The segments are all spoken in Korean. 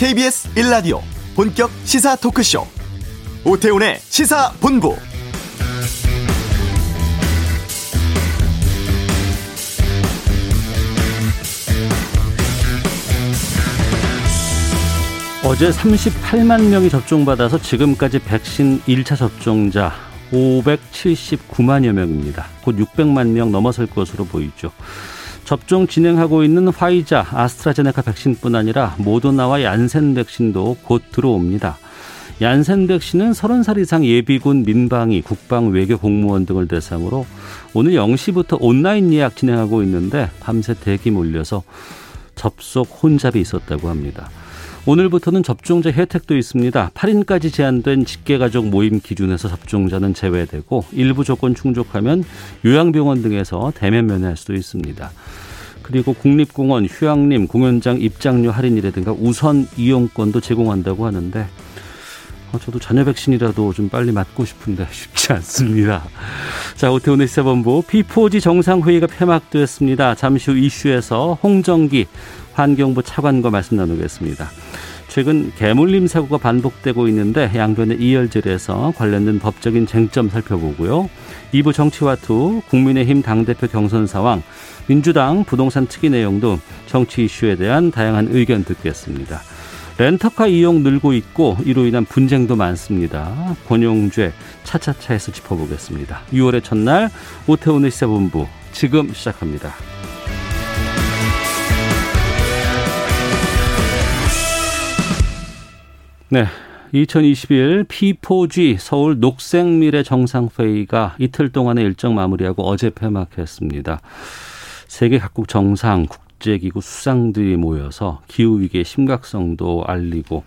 KBS 1라디오 본격 시사 토크쇼 오태훈의 시사본부 어제 38만 명이 접종받아서 지금까지 백신 1차 접종자 579만여 명입니다. 곧 600만 명 넘어설 것으로 보이죠. 접종 진행하고 있는 화이자, 아스트라제네카 백신뿐 아니라 모더나와 얀센 백신도 곧 들어옵니다. 얀센 백신은 30살 이상 예비군 민방위, 국방, 외교 공무원 등을 대상으로 오늘 0시부터 온라인 예약 진행하고 있는데 밤새 대기 몰려서 접속 혼잡이 있었다고 합니다. 오늘부터는 접종자 혜택도 있습니다. 8인까지 제한된 직계가족 모임 기준에서 접종자는 제외되고 일부 조건 충족하면 요양병원 등에서 대면 면회할 수도 있습니다. 그리고 국립공원, 휴양림, 공연장 입장료 할인이라든가 우선 이용권도 제공한다고 하는데 어, 저도 자녀 백신이라도 좀 빨리 맞고 싶은데 쉽지 않습니다. 자, 오태훈의 시사본부 P4G 정상회의가 폐막되었습니다. 잠시 후 이슈에서 홍정기 환경부 차관과 말씀 나누겠습니다. 최근 개물림 사고가 반복되고 있는데 양변의 이열질에서 관련된 법적인 쟁점 살펴보고요. 2부 정치와투 국민의힘 당대표 경선 상황 민주당 부동산 특위 내용도 정치 이슈에 대한 다양한 의견 듣겠습니다. 렌터카 이용 늘고 있고 이로 인한 분쟁도 많습니다. 권용죄 차차차에서 짚어보겠습니다. 6월의 첫날 오태훈의 시사본부 지금 시작합니다. 네. 2021 P4G 서울 녹색미래 정상회의가 이틀 동안의 일정 마무리하고 어제 폐막했습니다. 세계 각국 정상, 국제기구 수상들이 모여서 기후위기의 심각성도 알리고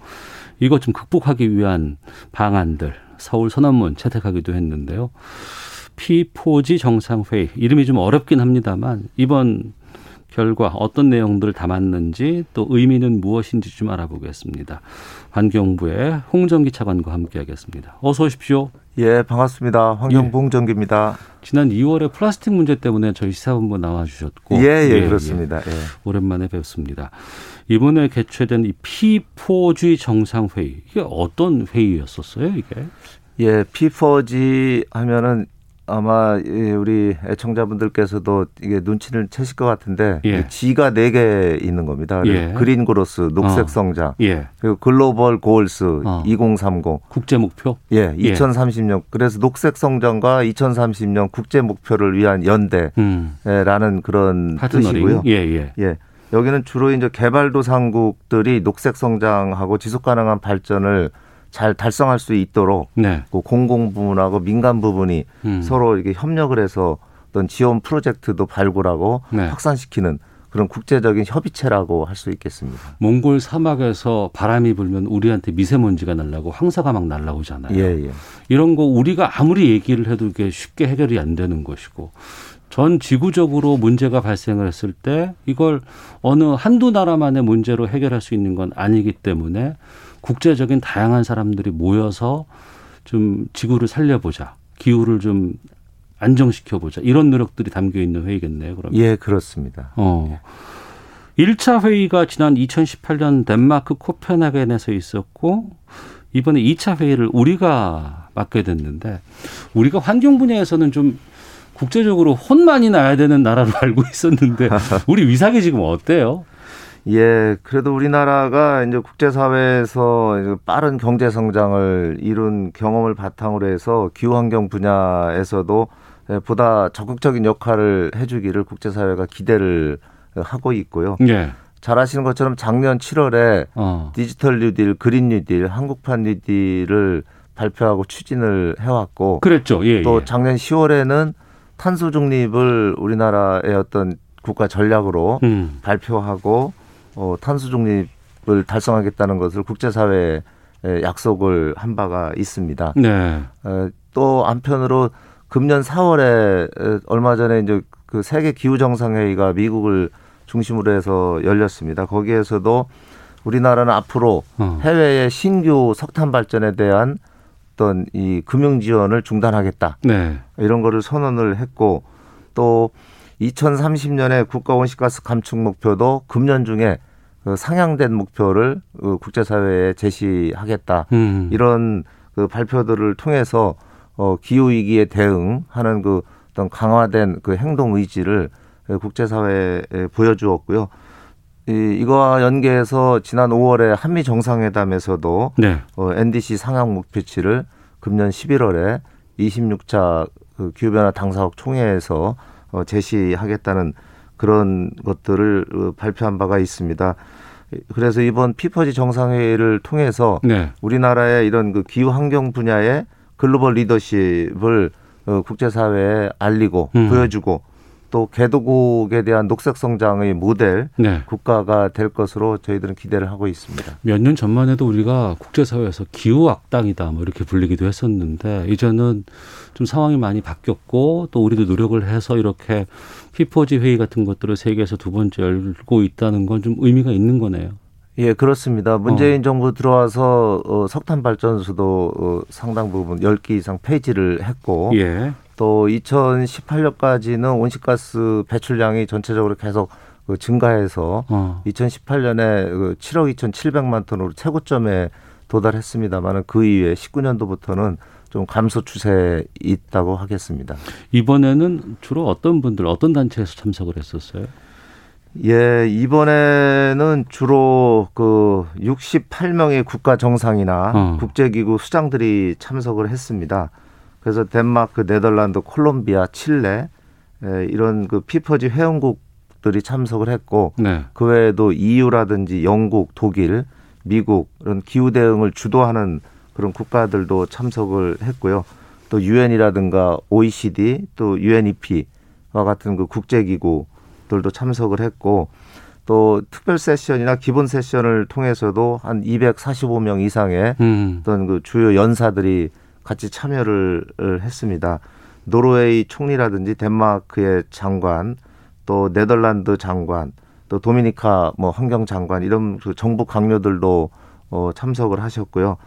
이것 좀 극복하기 위한 방안들 서울 선언문 채택하기도 했는데요. P4G 정상회의 이름이 좀 어렵긴 합니다만 이번 결과 어떤 내용들을 담았는지 또 의미는 무엇인지 좀 알아보겠습니다. 환경부의 홍정기 차관과 함께하겠습니다. 어서 오십시오. 예, 반갑습니다. 환경부 예. 홍정기입니다. 지난 2월에 플라스틱 문제 때문에 저희 시사본부 나와주셨고, 예, 예, 예 그렇습니다. 예. 오랜만에 뵙습니다. 이번에 개최된 이 P4G 정상회의 이게 어떤 회의였었어요, 이게? 예, P4G 하면은 아마 우리 애청자분들께서도 이게 눈치를 채실 것 같은데 예. G가 네 개 있는 겁니다. 예. Green Growth, 녹색 어. 성장, 예. 그리고 Global Goals 어. 2030 국제 목표. 예, 2030년 그래서 녹색 성장과 2030년 국제 목표를 위한 연대라는 음. 그런 partnering. 뜻이고요. 예, 예. 예. 여기는 주로 이제 개발도상국들이 녹색 성장하고 지속 가능한 발전을 잘 달성할 수 있도록 네. 그 공공 부문하고 민간 부분이 음. 서로 이렇게 협력을 해서 어떤 지원 프로젝트도 발굴하고 네. 확산시키는 그런 국제적인 협의체라고 할 수 있겠습니다. 몽골 사막에서 바람이 불면 우리한테 미세먼지가 날라고 황사가 막 날라오잖아요. 예, 예. 이런 거 우리가 아무리 얘기를 해도 이게 쉽게 해결이 안 되는 것이고 전 지구적으로 문제가 발생을 했을 때 이걸 어느 한두 나라만의 문제로 해결할 수 있는 건 아니기 때문에 국제적인 다양한 사람들이 모여서 좀 지구를 살려보자. 기후를 좀 안정시켜보자. 이런 노력들이 담겨 있는 회의겠네요, 그러면. 예, 그렇습니다. 어. 1차 회의가 지난 2018년 덴마크 코펜하겐에서 있었고, 이번에 2차 회의를 우리가 맡게 됐는데, 우리가 환경 분야에서는 좀 국제적으로 혼만이 나야 되는 나라로 알고 있었는데, 우리 위상이 지금 어때요? 예, 그래도 우리나라가 이제 국제사회에서 빠른 경제 성장을 이룬 경험을 바탕으로 해서 기후환경 분야에서도 보다 적극적인 역할을 해주기를 국제사회가 기대를 하고 있고요. 예. 잘 아시는 것처럼 작년 7월에 어. 디지털 뉴딜, 그린 뉴딜, 한국판 뉴딜을 발표하고 추진을 해왔고. 그랬죠. 예, 또 예. 작년 10월에는 탄소 중립을 우리나라의 어떤 국가 전략으로 음. 발표하고 어, 탄소 중립을 달성하겠다는 것을 국제사회에 약속을 한 바가 있습니다. 네. 어, 또 한편으로 금년 4월에 얼마 전에 이제 그 세계 기후 정상회의가 미국을 중심으로 해서 열렸습니다. 거기에서도 우리나라는 앞으로 어. 해외의 신규 석탄 발전에 대한 어떤 이 금융 지원을 중단하겠다. 네. 이런 거를 선언을 했고 또 2030년에 국가 온실가스 감축 목표도 금년 중에 그 상향된 목표를 그 국제사회에 제시하겠다. 음. 이런 그 발표들을 통해서 어, 기후 위기에 대응하는 그 어떤 강화된 그 행동 의지를 국제사회에 보여주었고요. 이, 이거와 연계해서 지난 5월에 한미 정상회담에서도 네. 어, NDC 상향 목표치를 금년 11월에 26차 그 기후변화 당사국 총회에서 어, 제시하겠다는 그런 것들을 어, 발표한 바가 있습니다. 그래서 이번 피퍼지 정상회의를 통해서 네. 우리나라의 이런 그 기후 환경 분야의 글로벌 리더십을 어, 국제사회에 알리고 음. 보여주고 또 개도국에 대한 녹색 성장의 모델 네. 국가가 될 것으로 저희들은 기대를 하고 있습니다. 몇 년 전만 해도 우리가 국제사회에서 기후 악당이다 뭐 이렇게 불리기도 했었는데 이제는 좀 상황이 많이 바뀌었고 또 우리도 노력을 해서 이렇게 피포지 회의 같은 것들을 세계에서 두 번째 열고 있다는 건 좀 의미가 있는 거네요. 예, 그렇습니다. 문재인 어. 정부 들어와서 어, 석탄 발전소도 어, 상당 부분 10개 이상 폐지를 했고 예. 또 2018년까지는 온실가스 배출량이 전체적으로 계속 그 증가해서 어. 2018년에 그 7억 2,700만 톤으로 최고점에 도달했습니다만은 그 이후에 19년도부터는 좀 감소 추세에 있다고 하겠습니다. 이번에는 주로 어떤 분들 어떤 단체에서 참석을 했었어요? 예, 이번에는 주로 그 68명의 국가 정상이나 어. 국제기구 수장들이 참석을 했습니다. 그래서 덴마크, 네덜란드, 콜롬비아, 칠레 에, 이런 그 피퍼지 회원국들이 참석을 했고 네. 그 외에도 EU라든지 영국, 독일, 미국 이런 기후 대응을 주도하는 그런 국가들도 참석을 했고요. 또 유엔이라든가 OECD, 또 UNEP와 같은 그 국제기구들도 참석을 했고 또 특별 세션이나 기본 세션을 통해서도 한 245명 이상의 음. 어떤 그 주요 연사들이 같이 참여를 했습니다. 노르웨이 총리라든지 덴마크의 장관, 또 네덜란드 장관, 또 도미니카 뭐 환경 장관 이런 그 정부 각료들도 어, 참석을 하셨고요.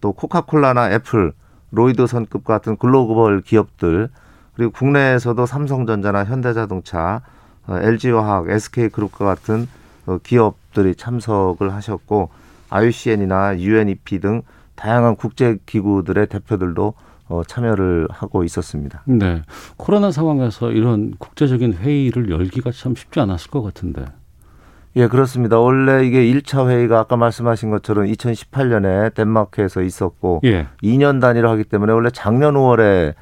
또 코카콜라나 애플, 로이드 선급 같은 글로벌 기업들 그리고 국내에서도 삼성전자나 현대자동차, 어, LG화학, SK그룹과 같은 어, 기업들이 참석을 하셨고 IUCN이나 UNEP 등 다양한 국제 기구들의 대표들도 어, 참여를 하고 있었습니다. 네. 코로나 상황에서 이런 국제적인 회의를 열기가 참 쉽지 않았을 것 같은데. 예, 그렇습니다. 원래 이게 1차 회의가 아까 말씀하신 것처럼 2018년에 덴마크에서 있었고 예. 2년 단위로 하기 때문에 원래 작년 5월에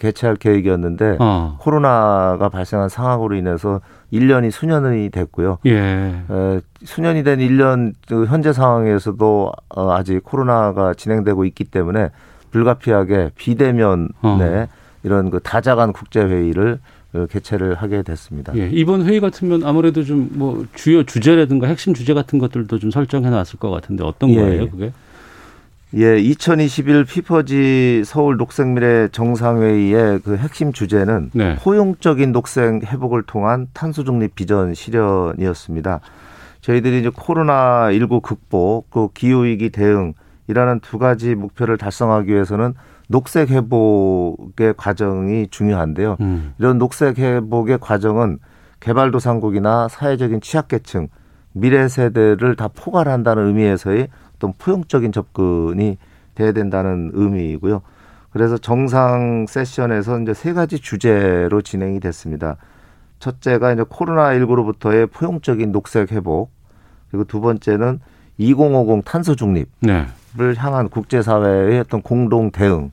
개최할 계획이었는데 어. 코로나가 발생한 상황으로 인해서 1년이 수년이 됐고요. 예. 에, 수년이 된 1년 그 현재 상황에서도 어, 아직 코로나가 진행되고 있기 때문에 불가피하게 비대면에 어. 이런 그 다자간 국제 회의를 어, 개최를 하게 됐습니다. 예, 이번 회의 같으면 아무래도 좀 뭐 주요 주제라든가 핵심 주제 같은 것들도 좀 설정해 놨을 것 같은데 어떤 예. 거예요, 그게? 예, 2021 피퍼지 서울 녹색미래 정상회의의 그 핵심 주제는 네. 포용적인 녹색 회복을 통한 탄소 중립 비전 실현이었습니다. 저희들이 이제 코로나 19 극복, 그 기후 위기 대응이라는 두 가지 목표를 달성하기 위해서는 녹색 회복의 과정이 중요한데요. 음. 이런 녹색 회복의 과정은 개발도상국이나 사회적인 취약계층, 미래 세대를 다 포괄한다는 의미에서의 어떤 포용적인 접근이 돼야 된다는 의미이고요. 그래서 정상 세션에서 이제 세 가지 주제로 진행이 됐습니다. 첫째가 이제 코로나19로부터의 포용적인 녹색 회복, 그리고 두 번째는 2050 탄소 중립을 네. 향한 국제사회의 어떤 공동 대응,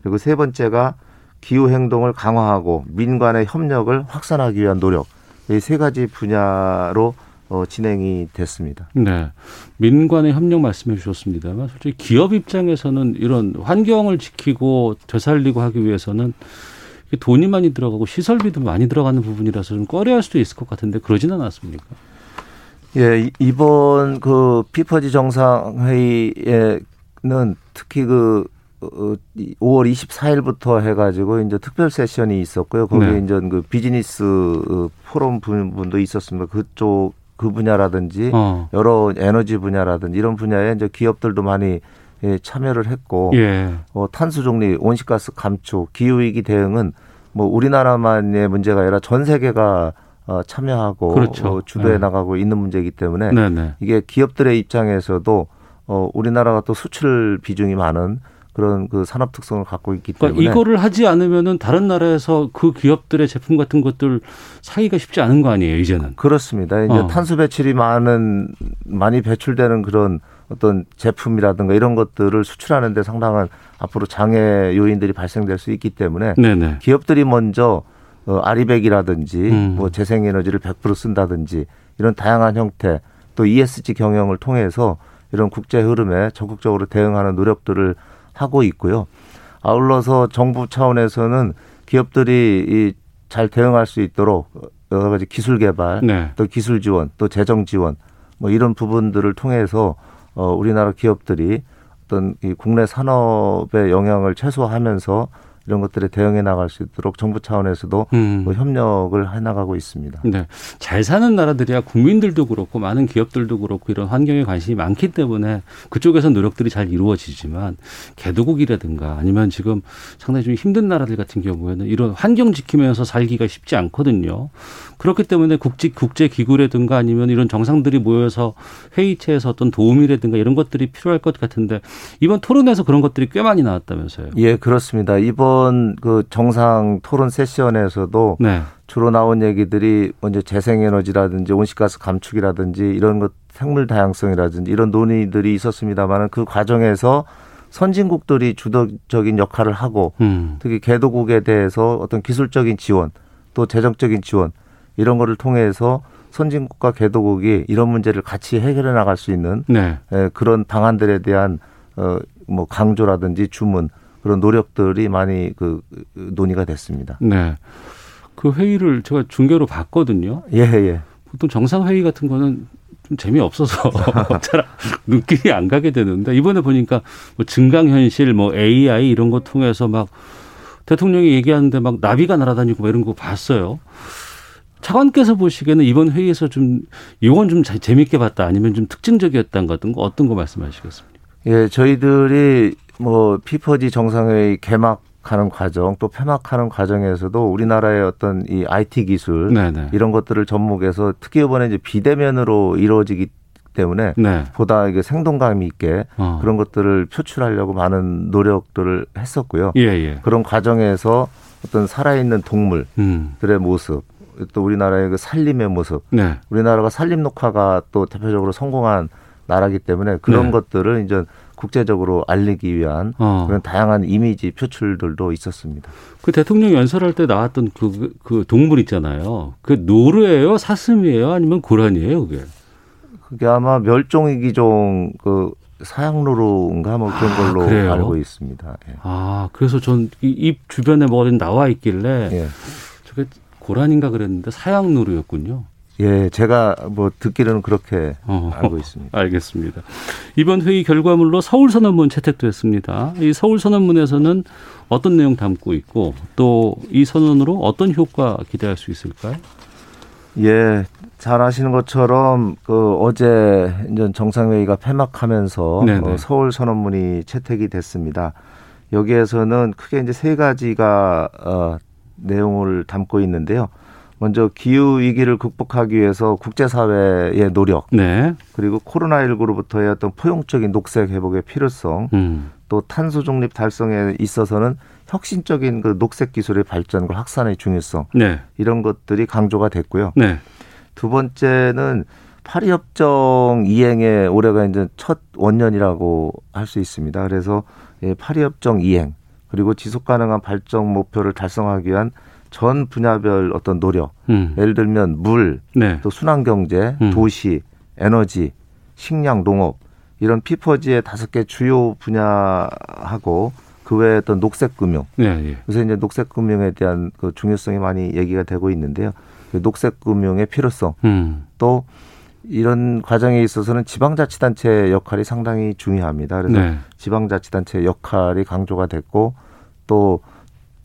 그리고 세 번째가 기후 행동을 강화하고 민간의 협력을 확산하기 위한 노력, 이 세 가지 분야로 어, 진행이 됐습니다. 네. 민관의 협력 말씀해 주셨습니다만 솔직히 기업 입장에서는 이런 환경을 지키고 되살리고 하기 위해서는 돈이 많이 들어가고 시설비도 많이 들어가는 부분이라서 좀 꺼려할 수도 있을 것 같은데 그러지는 않았습니까? 예, 이번 그 피퍼지 정상회의에는 특히 그 5월 어, 24일부터 해가지고 이제 특별 세션이 있었고요. 거기에 네. 이제 그 비즈니스 어, 포럼 분도 있었습니다. 그쪽 그 분야라든지 어. 여러 에너지 분야라든지 이런 분야에 이제 기업들도 많이 예, 참여를 했고 예. 어, 탄소 중립, 온실가스 감축, 기후 위기 대응은 뭐 우리나라만의 문제가 아니라 전 세계가 어, 참여하고 그렇죠. 어, 주도해 네. 나가고 있는 문제이기 때문에 네네. 이게 기업들의 입장에서도 어, 우리나라가 또 수출 비중이 많은 그런 그 산업 특성을 갖고 있기 그러니까 때문에 그러니까 이거를 하지 않으면은 다른 나라에서 그 기업들의 제품 같은 것들 사기가 쉽지 않은 거 아니에요 이제는 그렇습니다 이제 어. 탄소 배출이 많은 많이 배출되는 그런 어떤 제품이라든가 이런 것들을 수출하는데 상당한 앞으로 장애 요인들이 발생될 수 있기 때문에 네네. 기업들이 먼저 어, 아리백이라든지 음. 뭐 재생에너지를 100% 쓴다든지 이런 다양한 형태 또 ESG 경영을 통해서 이런 국제 흐름에 적극적으로 대응하는 노력들을 하고 있고요. 아울러서 정부 차원에서는 기업들이 이잘 대응할 수 있도록 여러 가지 기술 개발, 네. 또 기술 지원, 또 재정 지원 뭐 이런 부분들을 통해서 어 우리나라 기업들이 어떤 이 국내 산업의 영향을 최소화하면서 이런 것들에 대응해 나갈 수 있도록 정부 차원에서도 음. 뭐 협력을 해 나가고 있습니다. 네. 잘 사는 나라들이야 국민들도 그렇고 많은 기업들도 그렇고 이런 환경에 관심이 많기 때문에 그쪽에서 노력들이 잘 이루어지지만 개도국이라든가 아니면 지금 상당히 좀 힘든 나라들 같은 경우에는 이런 환경 지키면서 살기가 쉽지 않거든요. 그렇기 때문에 국제 국제 기구라든가 아니면 이런 정상들이 모여서 회의체에서 어떤 도움이라든가 이런 것들이 필요할 것 같은데 이번 토론에서 그런 것들이 꽤 많이 나왔다면서요. 예, 그렇습니다. 이번 이번 그 정상 토론 세션에서도 네. 주로 나온 얘기들이 먼저 재생에너지라든지 온실가스 감축이라든지 이런 것 생물 다양성이라든지 이런 논의들이 있었습니다만은 그 과정에서 선진국들이 주도적인 역할을 하고 음. 특히 개도국에 대해서 어떤 기술적인 지원 또 재정적인 지원 이런 거를 통해서 선진국과 개도국이 이런 문제를 같이 해결해 나갈 수 있는 네. 그런 방안들에 대한 어 뭐 강조라든지 주문 그런 노력들이 많이 그 논의가 됐습니다. 네. 그 회의를 제가 중계로 봤거든요. 예, 예. 보통 정상회의 같은 거는 좀 재미없어서 잘 눈길이 안 가게 되는데 이번에 보니까 뭐 증강현실, 뭐 AI 이런 거 통해서 막 대통령이 얘기하는데 막 나비가 날아다니고 막 이런 거 봤어요. 차관께서 보시기에는 이번 회의에서 좀 이건 좀 재밌게 봤다 아니면 좀 특징적이었던 것 같은 거 어떤 거 말씀하시겠습니까? 예, 저희들이 뭐 피퍼지 정상회의 개막하는 과정 또 폐막하는 과정에서도 우리나라의 어떤 이 IT 기술 네네. 이런 것들을 접목해서 특히 이번에 이제 비대면으로 이루어지기 때문에 네. 보다 이게 생동감 있게 어. 그런 것들을 표출하려고 많은 노력들을 했었고요. 예, 예. 그런 과정에서 어떤 살아있는 동물들의 음. 모습 또 우리나라의 그 살림의 모습 네. 우리나라가 살림 녹화가 또 대표적으로 성공한 나라기 때문에 그런 네. 것들을 이제 국제적으로 알리기 위한 어. 그런 다양한 이미지 표출들도 있었습니다. 그 대통령 연설할 때 나왔던 그, 그 동물 있잖아요. 그 노르예요, 사슴이에요, 아니면 고라니예요, 그게? 그게 아마 멸종위기종 그 사양로루인가 뭐 그런 아, 걸로 아, 알고 있습니다. 예. 아 그래서 전 입 주변에 뭐가 나와 있길래 예. 저게 고라니인가 그랬는데 사양로루였군요. 예, 제가 뭐 듣기로는 그렇게 어, 알고 있습니다. 알겠습니다. 이번 회의 결과물로 서울 선언문 채택됐습니다. 이 서울 선언문에서는 어떤 내용 담고 있고 또 이 선언으로 어떤 효과 기대할 수 있을까요? 예, 잘 아시는 것처럼 그 어제 이제 정상회의가 폐막하면서 어, 서울 선언문이 채택이 됐습니다. 여기에서는 크게 이제 세 가지가 어, 내용을 담고 있는데요. 먼저 기후 위기를 극복하기 위해서 국제사회의 노력, 네. 그리고 코로나19로부터의 어떤 포용적인 녹색 회복의 필요성, 음. 또 탄소 중립 달성에 있어서는 혁신적인 그 녹색 기술의 발전과 확산의 중요성, 네. 이런 것들이 강조가 됐고요. 네. 두 번째는 파리 협정 이행의 올해가 이제 첫 원년이라고 할 수 있습니다. 그래서 파리 협정 이행 그리고 지속 가능한 발전 목표를 달성하기 위한 전 분야별 어떤 노력, 음. 예를 들면 물, 네. 또 순환 경제, 음. 도시, 에너지, 식량, 농업 이런 피퍼지의 다섯 개 주요 분야하고 그 외에 어떤 녹색 금융. 네, 예. 그래서 이제 녹색 금융에 대한 그 중요성이 많이 얘기가 되고 있는데요. 그 녹색 금융의 필요성 음. 또 이런 과정에 있어서는 지방자치단체의 역할이 상당히 중요합니다. 그래서 네. 지방자치단체의 역할이 강조가 됐고 또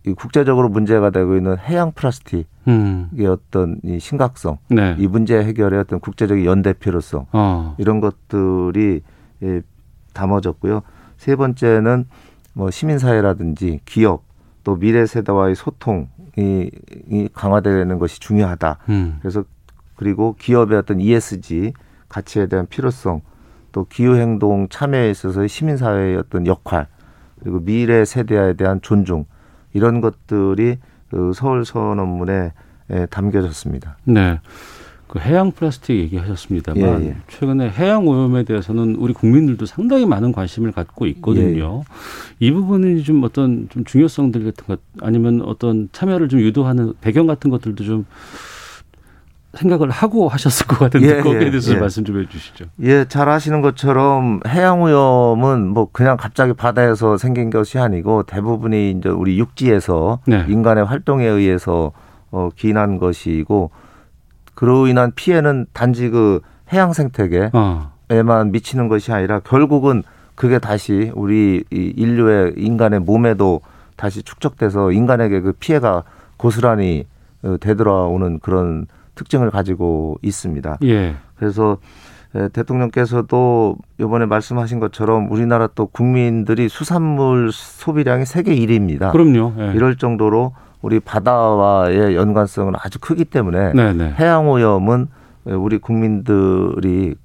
이 국제적으로 문제가 되고 있는 해양 플라스틱의 음. 어떤 이 심각성, 네. 이 문제 해결의 어떤 국제적인 연대 필요성 어. 이런 것들이 예, 담아졌고요. 세 번째는 뭐 시민사회라든지 기업 또 미래 세대와의 소통이 이 강화되는 것이 중요하다. 음. 그래서 그리고 기업의 어떤 ESG 가치에 대한 필요성, 또 기후 행동 참여에 있어서 시민 사회의 어떤 역할, 그리고 미래 세대에 대한 존중 이런 것들이 그 서울 선언문에 담겨졌습니다. 네. 그 해양 플라스틱 얘기하셨습니다만 예, 예. 최근에 해양 오염에 대해서는 우리 국민들도 상당히 많은 관심을 갖고 있거든요. 예, 이 부분이 좀 어떤 좀 중요성들 같은 것 아니면 어떤 참여를 좀 유도하는 배경 같은 것들도 좀 생각을 하고 하셨을 것 같은데 예, 거기에 예, 대해서 예. 말씀 좀 해주시죠. 예, 잘 아시는 것처럼 해양 오염은 뭐 그냥 갑자기 바다에서 생긴 것이 아니고 대부분이 이제 우리 육지에서 네. 인간의 활동에 의해서 어, 기인한 것이고 그로 인한 피해는 단지 그 해양 생태계에만 어. 미치는 것이 아니라 결국은 그게 다시 우리 인류의 인간의 몸에도 다시 축적돼서 인간에게 그 피해가 고스란히 어, 되돌아오는 그런 특징을 가지고 있습니다. 예. 그래서 대통령께서도 이번에 말씀하신 것처럼 우리나라 또 국민들이 수산물 소비량이 세계 1위입니다. 그럼요. 예. 이럴 정도로 우리 바다와의 연관성은 아주 크기 때문에 네네. 해양 오염은 우리 국민들이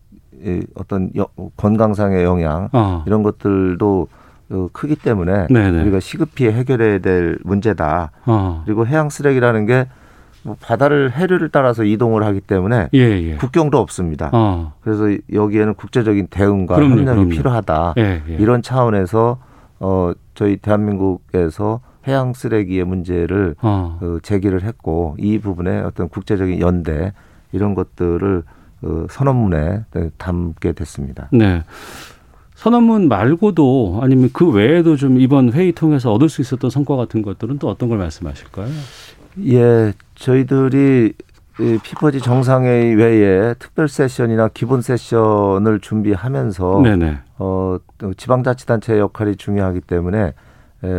어떤 건강상의 영향 어. 이런 것들도 어, 크기 때문에 네네. 우리가 시급히 해결해야 될 문제다. 어. 그리고 해양 쓰레기라는 게뭐 바다를 해류를 따라서 이동을 하기 때문에 예, 예. 국경도 없습니다. 어. 그래서 여기에는 국제적인 대응과 그럼요, 협력이 그럼요. 필요하다. 예, 예, 이런 차원에서 어 저희 대한민국에서 해양 쓰레기의 문제를 어. 그 제기를 했고 이 부분에 어떤 국제적인 연대 이런 것들을 그 선언문에 담게 됐습니다. 네. 선언문 말고도 아니면 그 외에도 좀 이번 회의 통해서 얻을 수 있었던 성과 같은 것들은 또 어떤 걸 말씀하실까요? 예, 저희들이 피퍼지 정상회의 외에 특별 세션이나 기본 세션을 준비하면서 네네. 어, 지방자치단체의 역할이 중요하기 때문에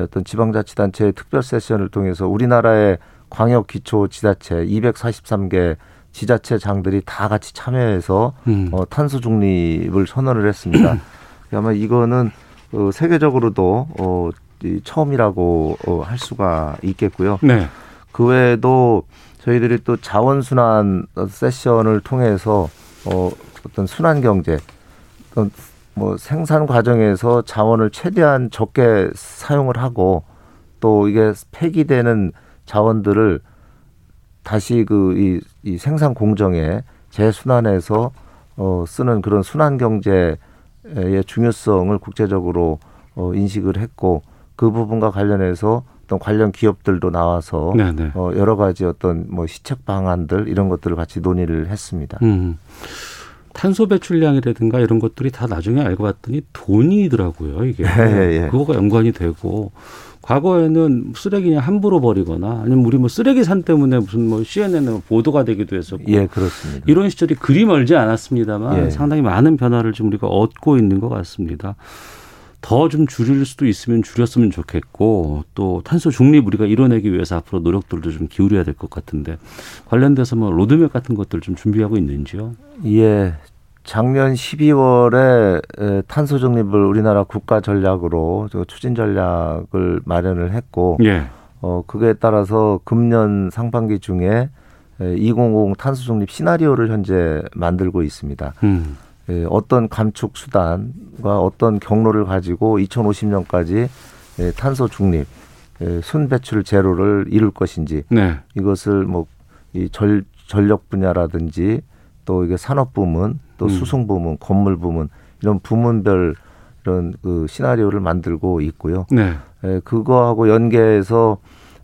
어떤 지방자치단체의 특별 세션을 통해서 우리나라의 광역 기초 지자체 243개 지자체 장들이 다 같이 참여해서 음. 어, 탄소 중립을 선언을 했습니다. 아마 이거는 어, 세계적으로도 어, 이 처음이라고 어, 할 수가 있겠고요. 네. 그 외에도 저희들이 또 자원순환 세션을 통해서 어, 어떤 순환 경제, 어떤 뭐 생산 과정에서 자원을 최대한 적게 사용을 하고 또 이게 폐기되는 자원들을 다시 그이 이 생산 공정에 재순환해서 어 쓰는 그런 순환 경제의 중요성을 국제적으로 어 인식을 했고 그 부분과 관련해서 어떤 관련 기업들도 나와서 네네. 어 여러 가지 어떤 뭐 시책 방안들 이런 것들을 같이 논의를 했습니다. 음. 탄소 배출량이라든가 이런 것들이 다 나중에 알고 봤더니 돈이더라고요. 이게 예, 예. 그거가 연관이 되고 과거에는 쓰레기 냐 함부로 버리거나 아니면 우리 뭐 쓰레기 산 때문에 무슨 뭐 CNN에 보도가 되기도 했었고 예, 그렇습니다. 이런 시절이 그리 멀지 않았습니다만 예. 상당히 많은 변화를 좀 우리가 얻고 있는 것 같습니다. 더 좀 줄일 수도 있으면 줄였으면 좋겠고 또 탄소 중립 우리가 이뤄내기 위해서 앞으로 노력들도 좀 기울여야 될 것 같은데 관련돼서 뭐 로드맵 같은 것들 좀 준비하고 있는지요? 예, 작년 12월에 탄소 중립을 우리나라 국가 전략으로 추진 전략을 마련을 했고 예. 어 그거에 따라서 금년 상반기 중에 2050 탄소 중립 시나리오를 현재 만들고 있습니다. 음. 예, 어떤 감축 수단과 어떤 경로를 가지고 2050년까지 예, 탄소 중립, 예, 순 배출 제로를 이룰 것인지 네. 이것을 뭐이 전력 분야라든지 또 이게 산업 부문 또 음. 수송 부문, 건물 부문 이런 부문별 이런 그 시나리오를 만들고 있고요. 네. 에, 그거하고 연계해서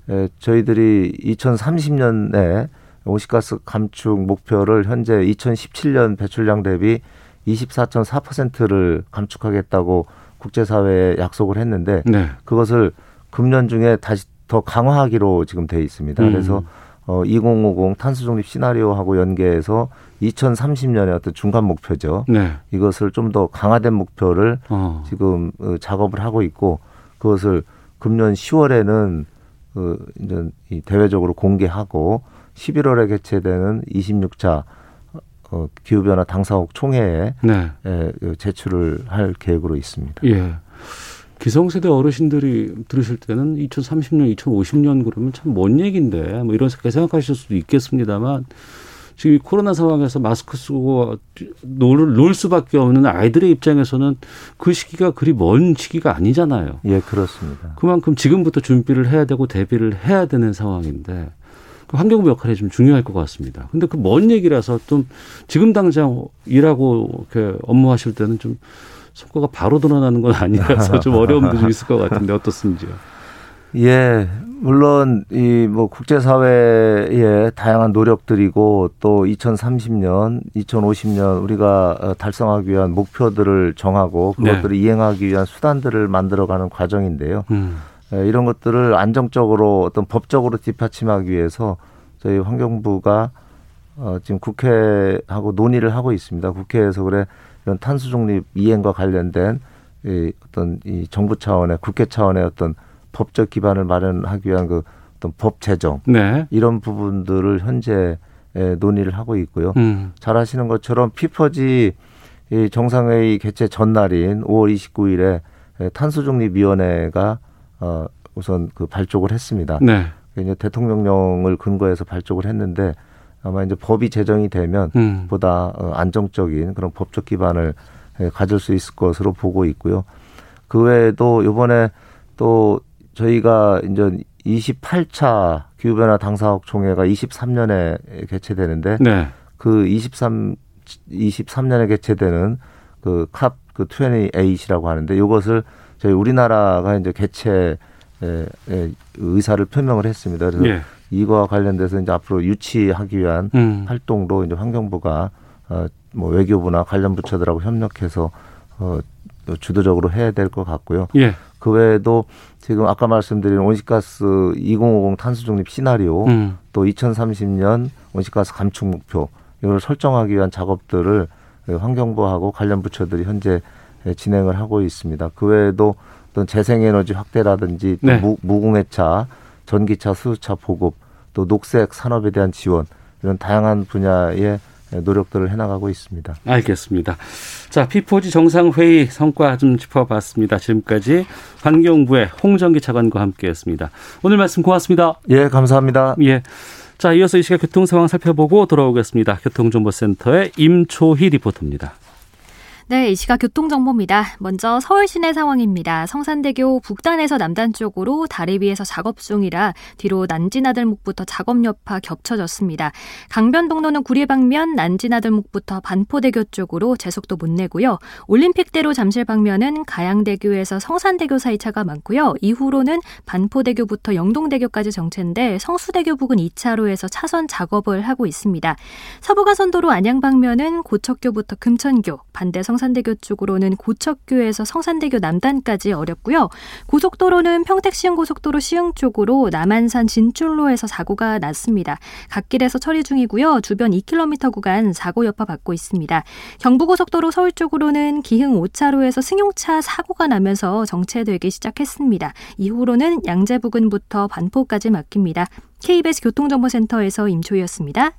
에, 저희들이 2030년에 온실가스 감축 목표를 현재 2017년 배출량 대비 24.4%를 감축하겠다고 국제사회에 약속을 했는데 네. 그것을 금년 중에 다시 더 강화하기로 지금 돼 있습니다. 음. 그래서 어, 2050 탄소 중립 시나리오하고 연계해서 2030년의 어떤 중간 목표죠. 네. 이것을 좀 더 강화된 목표를 어. 지금 어, 작업을 하고 있고 그것을 금년 10월에는 그 이제 이 대외적으로 공개하고 11월에 개최되는 26차 어, 기후변화 당사국 총회에 네. 에, 그 제출을 할 계획으로 있습니다. 예. 기성세대 어르신들이 들으실 때는 2030년, 2050년 그러면 참 먼 얘기인데 뭐 이런 생각 생각하실 수도 있겠습니다만 지금 코로나 상황에서 마스크 쓰고 놀, 놀 수밖에 없는 아이들의 입장에서는 그 시기가 그리 먼 시기가 아니잖아요. 예, 그렇습니다. 그만큼 지금부터 준비를 해야 되고 대비를 해야 되는 상황인데 그 환경부 역할이 좀 중요할 것 같습니다. 근데 그 먼 얘기라서 좀 지금 당장 일하고 이렇게 업무하실 때는 좀 성과가 바로 드러나는 건 아니라서 좀 어려움도 좀 있을 것 같은데 어떻습니까? 예, 물론 이 뭐 국제 사회의 다양한 노력들이고 또 2030년, 2050년 우리가 어, 달성하기 위한 목표들을 정하고 그것들을 네. 이행하기 위한 수단들을 만들어가는 과정인데요. 음. 예, 이런 것들을 안정적으로 어떤 법적으로 뒷받침하기 위해서 저희 환경부가 어, 지금 국회하고 논의를 하고 있습니다. 국회에서 그래 이런 탄소 중립 이행과 관련된 이 어떤 이 정부 차원의 국회 차원의 어떤 법적 기반을 마련하기 위한 그 어떤 법 제정 네. 이런 부분들을 현재 논의를 하고 있고요. 음. 잘 아시는 것처럼 피퍼지 이 정상회의 개최 전날인 5월 29일에 탄소 중립 위원회가 어 우선 그 발족을 했습니다. 네. 이제 대통령령을 근거해서 발족을 했는데 아마 이제 법이 제정이 되면 음. 보다 어, 안정적인 그런 법적 기반을 가질 수 있을 것으로 보고 있고요. 그 외에도 이번에 또 저희가 이제 28차 기후변화 당사국 총회가 23년에 개최되는데 네. 그 23, 23년에 개최되는 그캅그 28이라고 하는데 이것을 저희 우리나라가 이제 개최 에, 에, 의사를 표명을 했습니다. 그래서 예. 이거와 관련돼서 이제 앞으로 유치하기 위한 음. 활동도 이제 환경부가 어, 뭐 외교부나 관련 부처들하고 협력해서 어, 주도적으로 해야 될 것 같고요. 예. 그 외에도 지금 아까 말씀드린 온실가스 2050 탄소 중립 시나리오 음. 또 2030년 온실가스 감축 목표 이걸 설정하기 위한 작업들을 환경부하고 관련 부처들이 현재 진행을 하고 있습니다. 그 외에도 어떤 재생에너지 확대라든지 또 네. 무, 무공해차, 전기차, 수소차 보급, 또 녹색 산업에 대한 지원 이런 다양한 분야의 노력들을 해나가고 있습니다. 알겠습니다. 자, 피포지 정상회의 성과 좀 짚어봤습니다. 지금까지 환경부의 홍정기 차관과 함께했습니다. 오늘 말씀 고맙습니다. 예, 감사합니다. 예. 자, 이어서 이 시각 교통 상황 살펴보고 돌아오겠습니다. 교통정보센터의 임초희 리포터입니다. 네, 이 시각 교통정보입니다. 먼저 서울 시내 상황입니다. 성산대교 북단에서 남단 쪽으로 다리 위에서 작업 중이라 뒤로 난지나들목부터 작업 여파 겹쳐졌습니다. 강변북로는 구리 방면 난지나들목부터 반포대교 쪽으로 제속도 못 내고요. 올림픽대로 잠실 방면은 가양대교에서 성산대교 사이 차가 많고요. 이후로는 반포대교부터 영동대교까지 정체인데 성수대교 부근 2차로에서 차선 작업을 하고 있습니다. 서부가선도로 안양 방면은 고척교부터 금천교, 반대 성 성산대교 쪽으로는 고척교에서 성산대교 남단까지 어렵고요. 고속도로는 평택시흥 고속도로 시흥 쪽으로 남한산 진출로에서 사고가 났습니다. 갓길에서 처리 중이고요. 주변 2km 구간 사고 여파 받고 있습니다. 경부고속도로 서울 쪽으로는 기흥 5차로에서 승용차 사고가 나면서 정체되기 시작했습니다. 이후로는 양재 부근부터 반포까지 막힙니다. KBS 교통정보센터에서 임초희였습니다.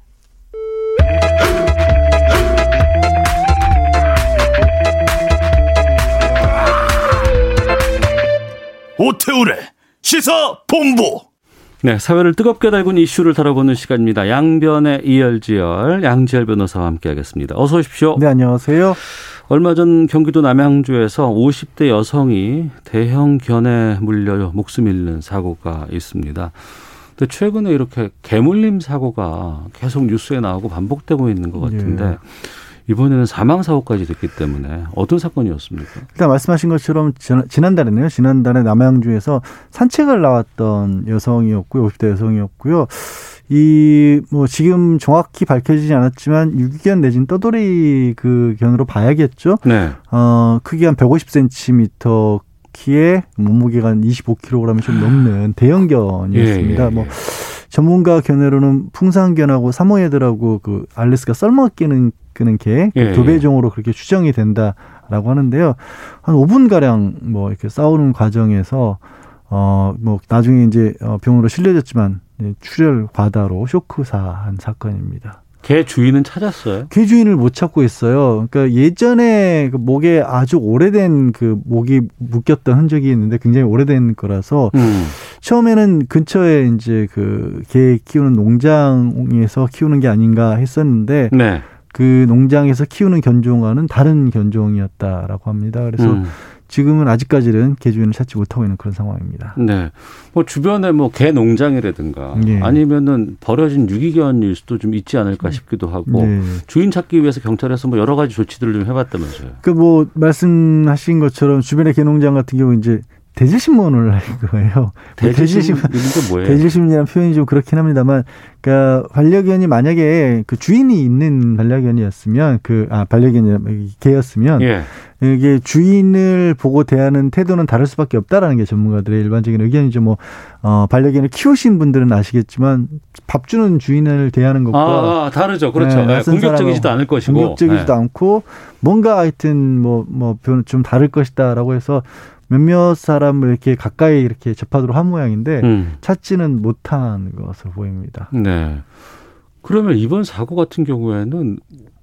오태우래 시사 본부. 네, 사회를 뜨겁게 달군 이슈를 다뤄보는 시간입니다. 양변의 이열지열 양지열 변호사와 함께하겠습니다. 어서 오십시오. 네, 안녕하세요. 얼마 전 경기도 남양주에서 50대 여성이 대형 견에 물려 목숨 잃는 사고가 있습니다. 근데 최근에 이렇게 개물림 사고가 계속 뉴스에 나오고 반복되고 있는 것 같은데 예. 이번에는 사망 사고까지 됐기 때문에 어떤 사건이었습니까? 일단 말씀하신 것처럼 지난달에는요. 지난달에 남양주에서 산책을 나왔던 여성이었고요. 50대 여성이었고요. 이 뭐 지금 정확히 밝혀지지 않았지만 유기견 내진 떠돌이 그 견으로 봐야겠죠. 네. 어 크기 한 150cm 키에 몸무게가 한 25kg이 좀 넘는 대형견이었습니다. 예, 예, 뭐 예. 전문가 견해로는 풍산견하고 사모예드라고 그 알레스가 썰먹 끼는 끄는 개그 예, 도배종으로 그렇게 추정이 된다라고 하는데요. 한 5분 가량 뭐 이렇게 싸우는 과정에서 어 뭐 나중에 이제 어, 병원으로 실려졌지만 출혈 과다로 쇼크사한 사건입니다. 개 주인은 찾았어요? 개 주인을 못 찾고 있어요. 그러니까 예전에 그 목에 아주 오래된 그 목이 묶였던 흔적이 있는데 굉장히 오래된 거라서 음. 처음에는 근처에 이제 그 개 키우는 농장에서 키우는 게 아닌가 했었는데 네. 그 농장에서 키우는 견종과는 다른 견종이었다라고 합니다. 그래서 음. 지금은 아직까지는 개 주인을 찾지 못하고 있는 그런 상황입니다. 네. 뭐 주변에 뭐 개 농장이라든가 네. 아니면은 버려진 유기견일 수도 좀 있지 않을까 싶기도 하고 네. 주인 찾기 위해서 경찰에서 뭐 여러 가지 조치들을 좀 해봤다면서요. 그 뭐 말씀하신 것처럼 주변의 개 농장 같은 경우 이제 대질신문을 할 거예요. 대질신문 뭐예요? 대질신문이라는 표현이 좀 그렇긴 합니다만, 그러니까 반려견이 만약에 그 주인이 있는 반려견이었으면 그 아 반려견이 개였으면 예. 이게 주인을 보고 대하는 태도는 다를 수밖에 없다라는 게 전문가들의 일반적인 의견이죠. 뭐 어, 반려견을 키우신 분들은 아시겠지만 밥 주는 주인을 대하는 것과 아, 아, 다르죠. 그렇죠. 네, 네, 공격적이지도 않을 것이고 공격적이지도 네. 않고 뭔가 하여튼 뭐 뭐 좀 다를 것이다라고 해서 몇몇 사람을 이렇게 가까이 이렇게 접하도록 한 모양인데 음. 찾지는 못한 것으로 보입니다. 네. 그러면 이번 사고 같은 경우에는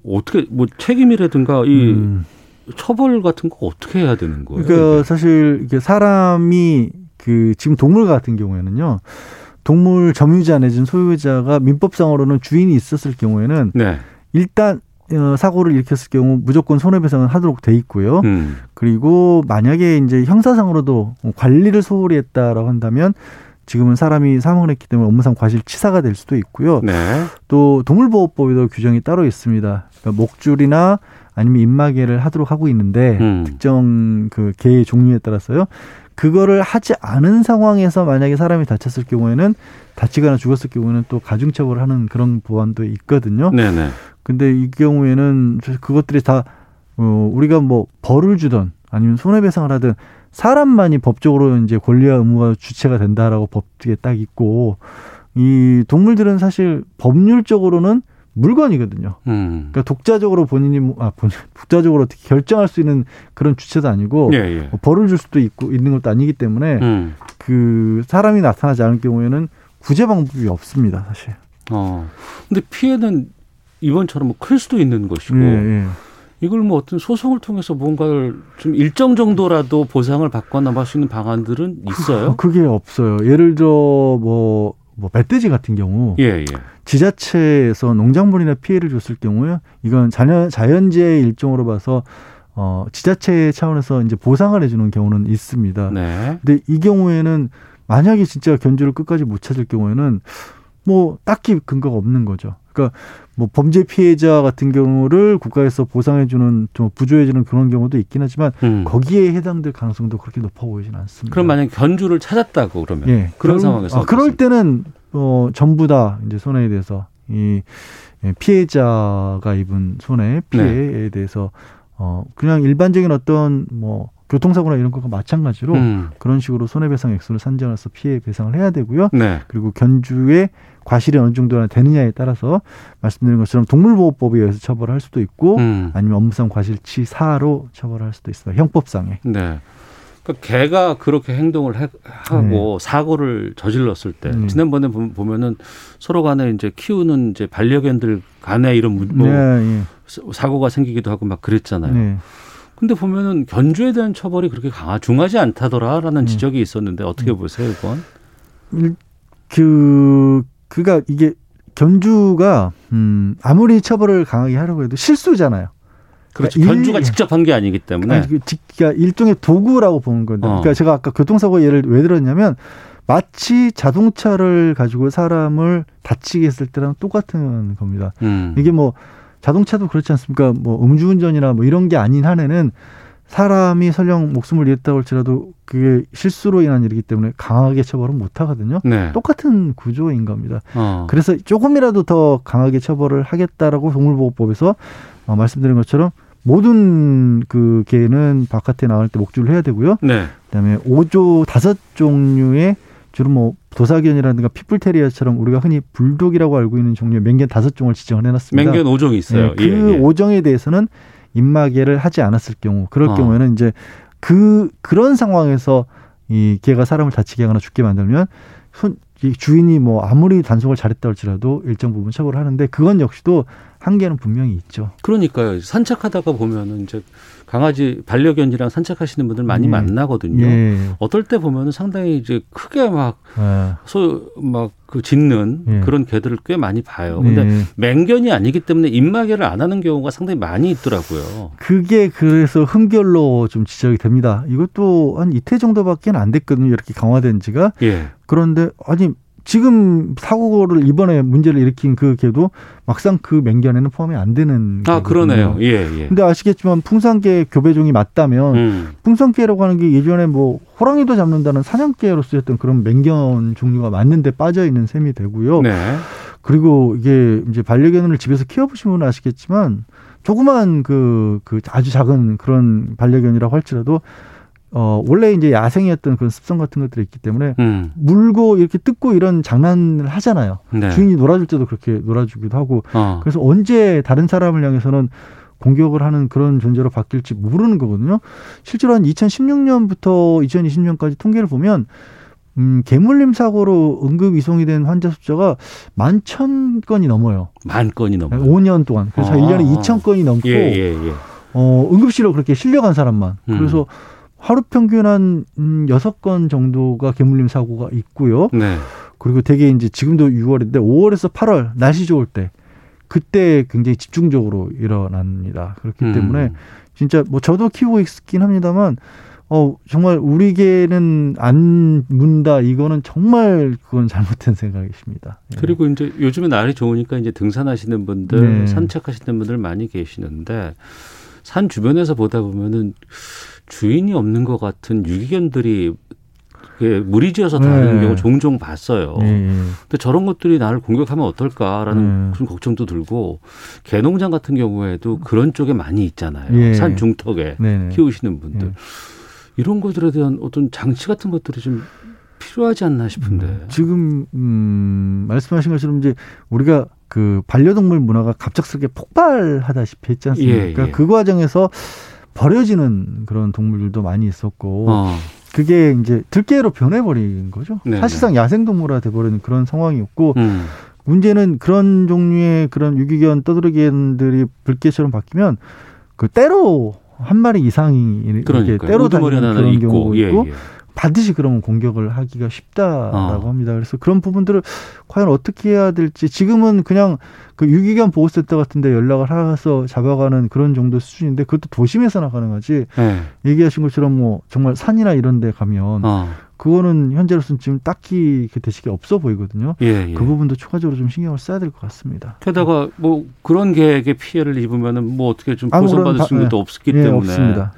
어떻게 뭐 책임이라든가 이 음. 처벌 같은 거 어떻게 해야 되는 거예요? 그러니까? 사실 이게 사람이 그 지금 동물 같은 경우에는요. 동물 점유자 내지는 소유자가 민법상으로는 주인이 있었을 경우에는 네. 일단 어, 사고를 일으켰을 경우 무조건 손해배상을 하도록 돼 있고요. 음. 그리고 만약에 이제 형사상으로도 관리를 소홀히 했다라고 한다면 지금은 사람이 사망을 했기 때문에 업무상 과실치사가 될 수도 있고요. 네. 또 동물보호법에도 규정이 따로 있습니다. 그러니까 목줄이나 아니면 입마개를 하도록 하고 있는데 음. 특정 그 개의 종류에 따라서요. 그거를 하지 않은 상황에서 만약에 사람이 다쳤을 경우에는 다치거나 죽었을 경우에는 또 가중처벌을 하는 그런 보안도 있거든요. 네네. 근데 이 경우에는 그것들이 다 어, 우리가 뭐 벌을 주던 아니면 손해배상을 하든 사람만이 법적으로 이제 권리와 의무가 주체가 된다라고 법에 딱 있고 이 동물들은 사실 법률적으로는 물건이거든요. 음. 그러니까 독자적으로 본인이 뭐, 아 본, 독자적으로 어떻게 결정할 수 있는 그런 주체도 아니고 예, 예. 뭐 벌을 줄 수도 있고 있는 것도 아니기 때문에 음. 그 사람이 나타나지 않을 경우에는 구제 방법이 없습니다, 사실. 어. 근데 피해는 이번처럼 뭐 클 수도 있는 것이고 예, 예. 이걸 뭐 어떤 소송을 통해서 뭔가를 좀 일정 정도라도 보상을 받거나 할 수 있는 방안들은 있어요? 그, 그게 없어요. 예를 들어 뭐, 뭐 멧돼지 같은 경우 예, 예. 지자체에서 농작물이나 피해를 줬을 경우에 이건 자연 자연재해 일종으로 봐서 어 지자체 차원에서 이제 보상을 해주는 경우는 있습니다. 네. 근데 이 경우에는 만약에 진짜 견주를 끝까지 못 찾을 경우에는 뭐 딱히 근거가 없는 거죠. 그러니까 뭐 범죄 피해자 같은 경우를 국가에서 보상해주는 좀 부조해주는 그런 경우도 있긴 하지만 음. 거기에 해당될 가능성도 그렇게 높아 보이지는 않습니다. 그럼 만약 견주를 찾았다고 그러면 예. 그런 그럴, 상황에서 아, 그럴 때는 어 전부 다 이제 손해에 대해서 이 예, 피해자가 입은 손해 피해에 네. 대해서 어 그냥 일반적인 어떤 뭐 교통사고나 이런 것과 마찬가지로 음. 그런 식으로 손해배상 액수를 산정해서 피해 배상을 해야 되고요. 네. 그리고 견주의 과실이 어느 정도나 되느냐에 따라서 말씀드린 것처럼 동물보호법에 의해서 처벌할 수도 있고 음. 아니면 업무상 과실치 사로 처벌할 수도 있습니다. 형법상에. 네. 그러니까 개가 그렇게 행동을 해, 하고 네. 사고를 저질렀을 때 네. 지난번에 보면은 서로 간에 이제 키우는 이제 반려견들 간에 이런 뭐 네, 사고가 생기기도 하고 막 그랬잖아요. 네. 근데 보면은 견주에 대한 처벌이 그렇게 강하 중하지 않다더라라는 네. 지적이 있었는데 어떻게 네. 보세요, 이건? 그 그가 이게 견주가 음 아무리 처벌을 강하게 하려고 해도 실수잖아요. 그렇죠. 그러니까 견주가 일, 직접 한 게 아니기 때문에. 아니, 그 그러니까 일종의 도구라고 보는 건데. 어. 그러니까 제가 아까 교통사고 예를 왜 들었냐면 마치 자동차를 가지고 사람을 다치게 했을 때랑 똑같은 겁니다. 음. 이게 뭐 자동차도 그렇지 않습니까? 뭐 음주운전이나 뭐 이런 게 아닌 한에는 사람이 설령 목숨을 잃었다고 할지라도 그게 실수로 인한 일이기 때문에 강하게 처벌은 못 하거든요. 네. 똑같은 구조인 겁니다. 어. 그래서 조금이라도 더 강하게 처벌을 하겠다라고 동물보호법에서 어, 말씀드린 것처럼 모든 그 개는 바깥에 나갈 때 목줄을 해야 되고요. 네. 그다음에 5조 다섯 종류의 주로 뭐 도사견이라든가 피플테리아처럼 우리가 흔히 불독이라고 알고 있는 종류의 맹견 다섯 종을 지정을 해놨습니다. 맹견 5종이 있어요. 네, 그 예, 예. 5종에 대해서는 입마개를 하지 않았을 경우 그럴 어. 경우에는 이제 그 그런 상황에서 이 개가 사람을 다치게 하거나 죽게 만들면 손 주인이 뭐 아무리 단속을 잘했다 할지라도 일정 부분 처벌을 하는데 그건 역시도 한계는 분명히 있죠. 그러니까요. 산책하다가 보면은 이제 강아지 반려견이랑 산책하시는 분들 많이 예. 만나거든요. 예. 어떨 때 보면은 상당히 이제 크게 막 소 막 그 짖는 예. 그런 개들을 꽤 많이 봐요. 근데 예. 맹견이 아니기 때문에 입마개를 안 하는 경우가 상당히 많이 있더라고요. 그게 그래서 흠결로 좀 지적이 됩니다. 이것도 한 이태 정도밖에 안 됐거든요. 이렇게 강화된 지가. 예. 그런데 아니 지금 사고를 이번에 문제를 일으킨 그 개도 막상 그 맹견에는 포함이 안 되는 아 그러네요. 예, 예. 근데 아시겠지만 풍산개 교배종이 맞다면 음. 풍산개라고 하는 게 예전에 뭐 호랑이도 잡는다는 사냥개로 쓰였던 그런 맹견 종류가 맞는데 빠져 있는 셈이 되고요. 네. 그리고 이게 이제 반려견을 집에서 키워보시면 아시겠지만 조그만 그, 그 아주 작은 그런 반려견이라고 할지라도 어, 원래 이제 야생이었던 그런 습성 같은 것들이 있기 때문에 음. 물고 이렇게 뜯고 이런 장난을 하잖아요. 네. 주인이 놀아줄 때도 그렇게 놀아주기도 하고 어. 그래서 언제 다른 사람을 향해서는 공격을 하는 그런 존재로 바뀔지 모르는 거거든요. 실제로 한 2016년부터 2020년까지 통계를 보면 음, 개물림 사고로 응급 이송이 된 환자 숫자가 만 천 건이 넘어요. 만 건이 넘어요. 5년 동안. 그래서 아. 1년에 2천 건이 넘고 예, 예, 예. 어, 응급실로 그렇게 실려간 사람만. 음. 그래서 하루 평균 한 음, 6건 정도가 개물림 사고가 있고요. 네. 그리고 되게 이제 지금도 6월인데 5월에서 8월 날씨 좋을 때 그때 굉장히 집중적으로 일어납니다. 그렇기 음. 때문에 진짜 뭐 저도 키우고 있긴 합니다만 어 정말 우리 개는 안 문다 이거는 정말 그건 잘못된 생각이십니다. 예. 그리고 이제 요즘에 날이 좋으니까 이제 등산하시는 분들, 네. 산책하시는 분들 많이 계시는데 산 주변에서 보다 보면은 주인이 없는 것 같은 유기견들이 무리지어서 다니는 네. 경우 종종 봤어요. 네. 근데 저런 것들이 나를 공격하면 어떨까라는 네. 걱정도 들고 개농장 같은 경우에도 그런 쪽에 많이 있잖아요. 네. 산 중턱에 네, 네. 키우시는 분들 이런 것들에 대한 어떤 장치 같은 것들이 좀 필요하지 않나 싶은데 음, 지금 음, 말씀하신 것처럼 이제 우리가 그 반려동물 문화가 갑작스럽게 폭발하다시피 했지 않습니까? 예, 예. 그 과정에서 버려지는 그런 동물들도 많이 있었고 어. 그게 이제 들개로 변해버린 거죠. 네네. 사실상 야생동물화 돼버리는 그런 상황이었고 음. 문제는 그런 종류의 그런 유기견 떠들어견들이 불개처럼 바뀌면 그 때로 한 마리 이상이 이렇게 때로 다니는 그런 경우가 있고 예, 예. 반드시 그러면 공격을 하기가 쉽다라고 어. 합니다. 그래서 그런 부분들을 과연 어떻게 해야 될지 지금은 그냥 그 유기견 보호센터 같은데 연락을 해서 잡아가는 그런 정도 수준인데 그것도 도심에서나 가능하지. 네. 얘기하신 것처럼 뭐 정말 산이나 이런 데 가면 어. 그거는 현재로서는 지금 딱히 그 대책이 없어 보이거든요. 예, 예. 그 부분도 추가적으로 좀 신경을 써야 될 것 같습니다. 게다가 뭐 그런 계획에 피해를 입으면은 뭐 어떻게 좀 보상받을 수 있는 것도 예. 없기 예, 때문에 없습니다.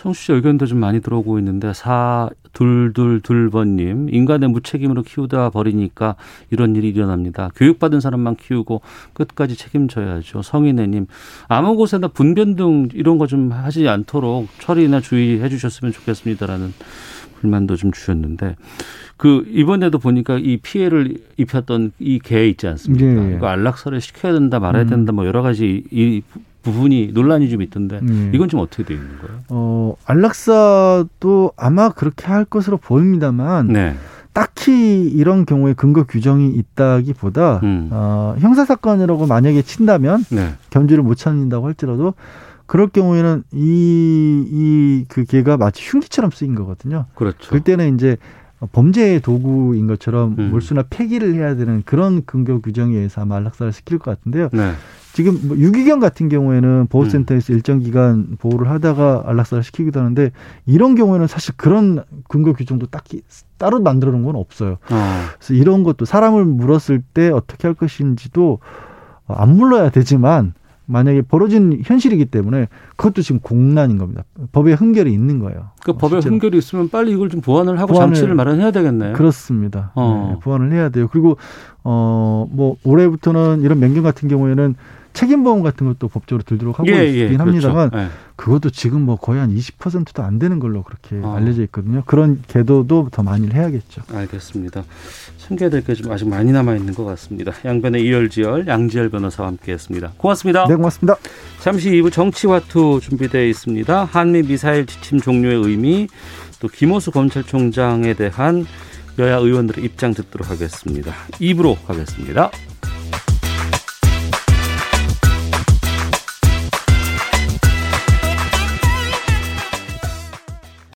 예. 청취자 의견도 좀 많이 들어오고 있는데 사둘둘둘번님 인간의 무책임으로 키우다 버리니까 이런 일이 일어납니다. 교육받은 사람만 키우고 끝까지 책임져야죠. 성인애님 아무 곳에나 분변 등 이런 거 좀 하지 않도록 처리나 주의해 주셨으면 좋겠습니다라는 불만도 좀 주셨는데 그 이번에도 보니까 이 피해를 입혔던 이 개 있지 않습니까? 예, 예. 이거 안락사를 시켜야 된다 말아야 음. 된다 뭐 여러 가지 이 부분이 논란이 좀 있던데 음. 이건 좀 어떻게 되어 있는 거예요? 어 안락사도 아마 그렇게 할 것으로 보입니다만 네. 딱히 이런 경우에 근거 규정이 있다기보다 음. 어, 형사 사건이라고 만약에 친다면 네. 견주를 못 찾는다고 할지라도 그럴 경우에는 이 이 그 개가 마치 흉기처럼 쓰인 거거든요. 그렇죠. 그때는 이제 범죄의 도구인 것처럼 음. 몰수나 폐기를 해야 되는 그런 근거 규정에 의해서 아마 안락사를 시킬 것 같은데요. 네. 지금 뭐 유기견 같은 경우에는 보호센터에서 음. 일정 기간 보호를 하다가 안락사를 시키기도 하는데 이런 경우에는 사실 그런 근거 규정도 딱히 따로 만들어 놓은 건 없어요. 어. 그래서 이런 것도 사람을 물었을 때 어떻게 할 것인지도 안 물러야 되지만 만약에 벌어진 현실이기 때문에 그것도 지금 공란인 겁니다. 법에 흠결이 있는 거예요. 그 법에 실제로. 흠결이 있으면 빨리 이걸 좀 보완을 하고 보완을, 장치를 마련해야 되겠네요. 그렇습니다. 어. 네, 보완을 해야 돼요. 그리고 어 뭐 올해부터는 이런 맹견 같은 경우에는 책임보험 같은 것도 법적으로 들도록 하고 예, 있긴 예, 합니다만 그렇죠. 예. 그것도 지금 뭐 거의 한 20%도 안 되는 걸로 그렇게 어. 알려져 있거든요. 그런 계도도 더 많이 해야겠죠. 알겠습니다. 숨겨야 될 게 좀 아직 많이 남아 있는 것 같습니다. 양변의 이열지열 양지열 변호사와 함께했습니다. 고맙습니다. 네, 고맙습니다. 잠시 2부 정치화투 준비되어 있습니다. 한미 미사일 지침 종료의 의미, 또 김호수 검찰총장에 대한 여야 의원들의 입장 듣도록 하겠습니다. 입으로 가겠습니다.